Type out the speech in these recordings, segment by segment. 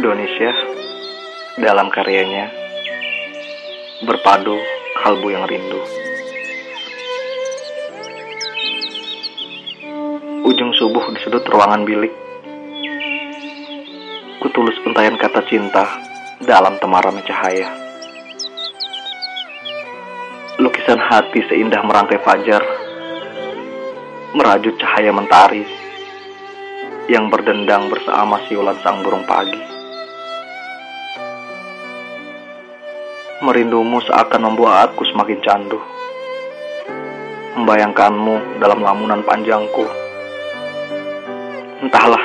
Indonesia dalam karyanya berpadu kalbu yang rindu. Ujung subuh di sudut ruangan bilik, kutulus untayan kata cinta dalam temaram cahaya. Lukisan hati seindah merantai fajar, merajut cahaya mentari yang berdendang bersama siulan sang burung pagi. Merindumu seakan membuatku semakin candu. Membayangkanmu dalam lamunan panjangku. Entahlah,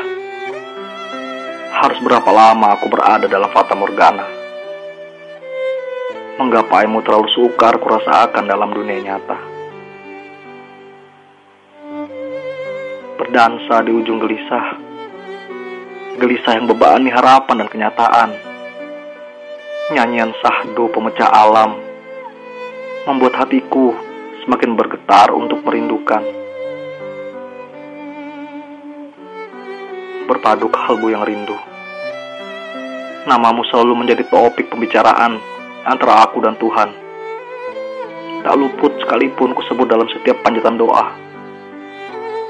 harus berapa lama aku berada dalam fata morgana. Menggapaimu terlalu sukar kurasakan dalam dunia nyata. berdansa di ujung gelisah. Gelisah yang bebani harapan dan kenyataan. Nyanyian sahdu pemecah alam membuat hatiku semakin bergetar untuk merindukan. Berpadu kalbu yang rindu. Namamu selalu menjadi topik pembicaraan antara aku dan Tuhan. Tak luput sekalipun ku sebut dalam setiap panjatan doa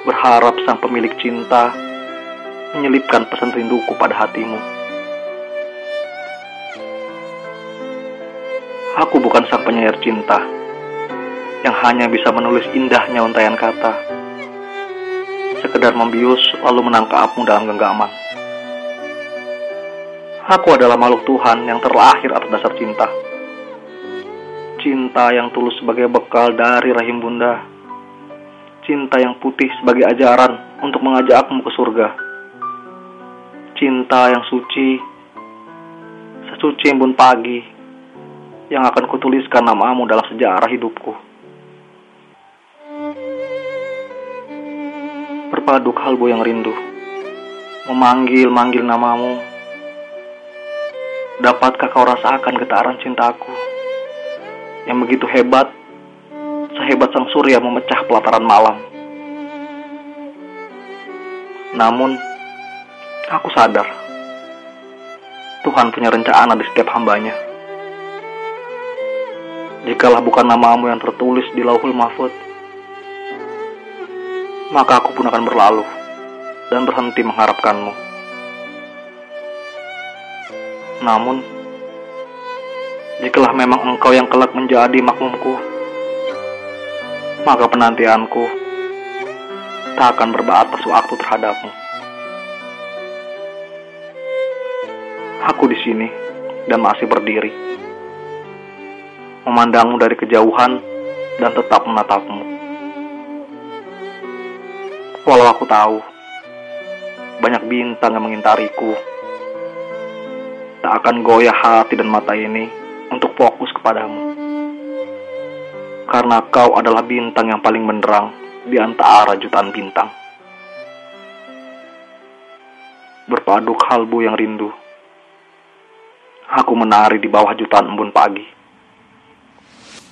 berharap sang pemilik cinta menyelipkan pesan rinduku pada hatimu. Aku bukan sang penyair cinta yang hanya bisa menulis indahnya untayan kata, sekedar membius lalu menangkapmu dalam genggaman. Aku adalah makhluk Tuhan yang terlahir atas dasar cinta. Cinta yang tulus sebagai bekal dari rahim bunda cinta yang putih sebagai ajaran untuk mengajakmu ke surga. Cinta yang suci, sesuci embun pagi, yang akan kutuliskan namamu dalam sejarah hidupku. Berpadu kalbu yang rindu, memanggil-manggil namamu. Dapatkah kau rasakan getaran cintaku yang begitu hebat sehebat sang surya memecah pelataran malam. Namun, aku sadar, Tuhan punya rencana di setiap hambanya. Jikalau bukan namamu yang tertulis di lauhul mahfud, maka aku pun akan berlalu dan berhenti mengharapkanmu. Namun, jikalau memang engkau yang kelak menjadi makmumku, maka penantianku tak akan berbatas waktu terhadapmu. Aku di sini dan masih berdiri, memandangmu dari kejauhan dan tetap menatapmu. Walau aku tahu banyak bintang yang mengintariku, tak akan goyah hati dan mata ini untuk fokus kepadamu karena kau adalah bintang yang paling menerang di antara jutaan bintang. Berpadu kalbu yang rindu, aku menari di bawah jutaan embun pagi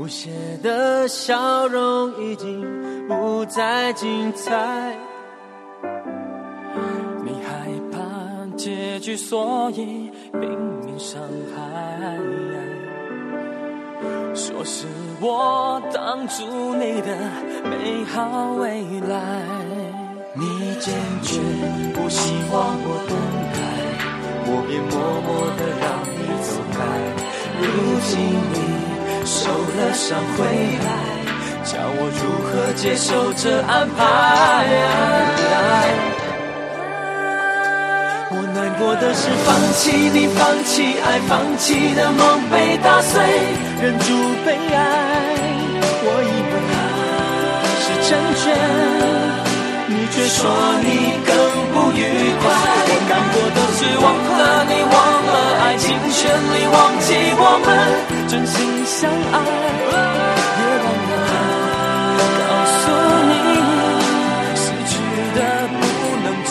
无邪的笑容已经不再精彩。你害怕结局，所以拼命伤害。说是我挡住你的美好未来。你坚决不希望我等待。我便默默的让你走开。如今你受了伤回来，叫我如何接受这安排？我难过的是放弃你，放弃爱，放弃的梦被打碎，忍住悲哀。我以为是成全，你却说你更不愉快。我难过的。是忘了你，忘爱尽全力，忘记我们真心相爱，也忘了告诉你，失去的不能重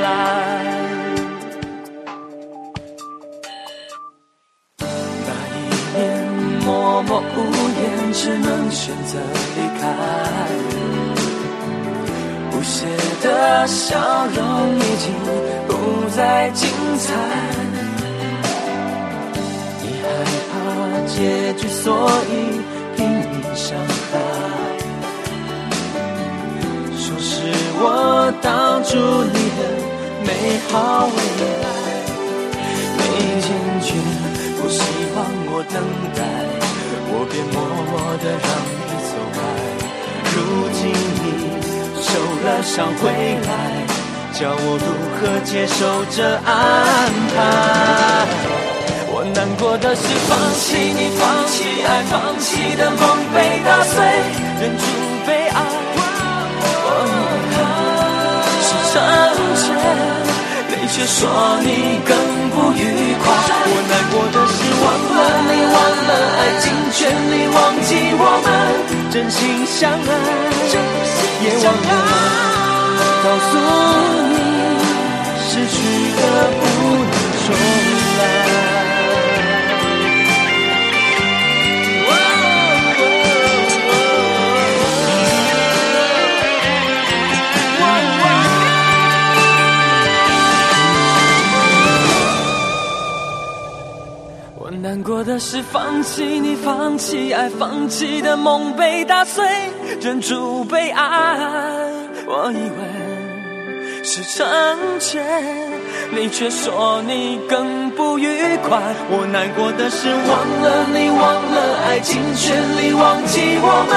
来。那一年默默无言，只能选择离开。不屑的笑容已经不再精彩，结局，所以拼命伤害。说是我挡住你的美好未来，没坚决，不希望我等待，我便默默的让你走开。如今你。受了伤回来，叫我如何接受这安排？我难过的是放弃你，放弃爱，放弃的梦被打碎，忍住悲哀。我以为是成全，你却说你更不愉快。我难过的是忘了你，忘了爱尽全力，忘记我们真心相爱。也忘了告诉你，失去的不能重来。难过的是放弃你，放弃爱，放弃的梦被打碎。忍住悲哀，我以为是成全，你却说你更不愉快。我难过的是忘了你，忘了爱尽全力，忘记我们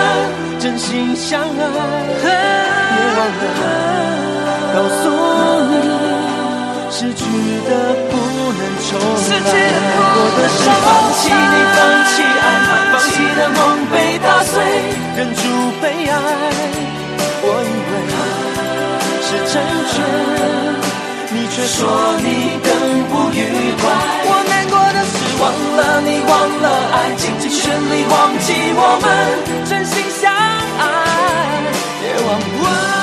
真心相爱，也忘了告诉你，失去的不能重来。成全，你却说你更不愉快。我难过的是忘了你，忘了爱，竭尽全力忘记我们真心相爱，别忘了。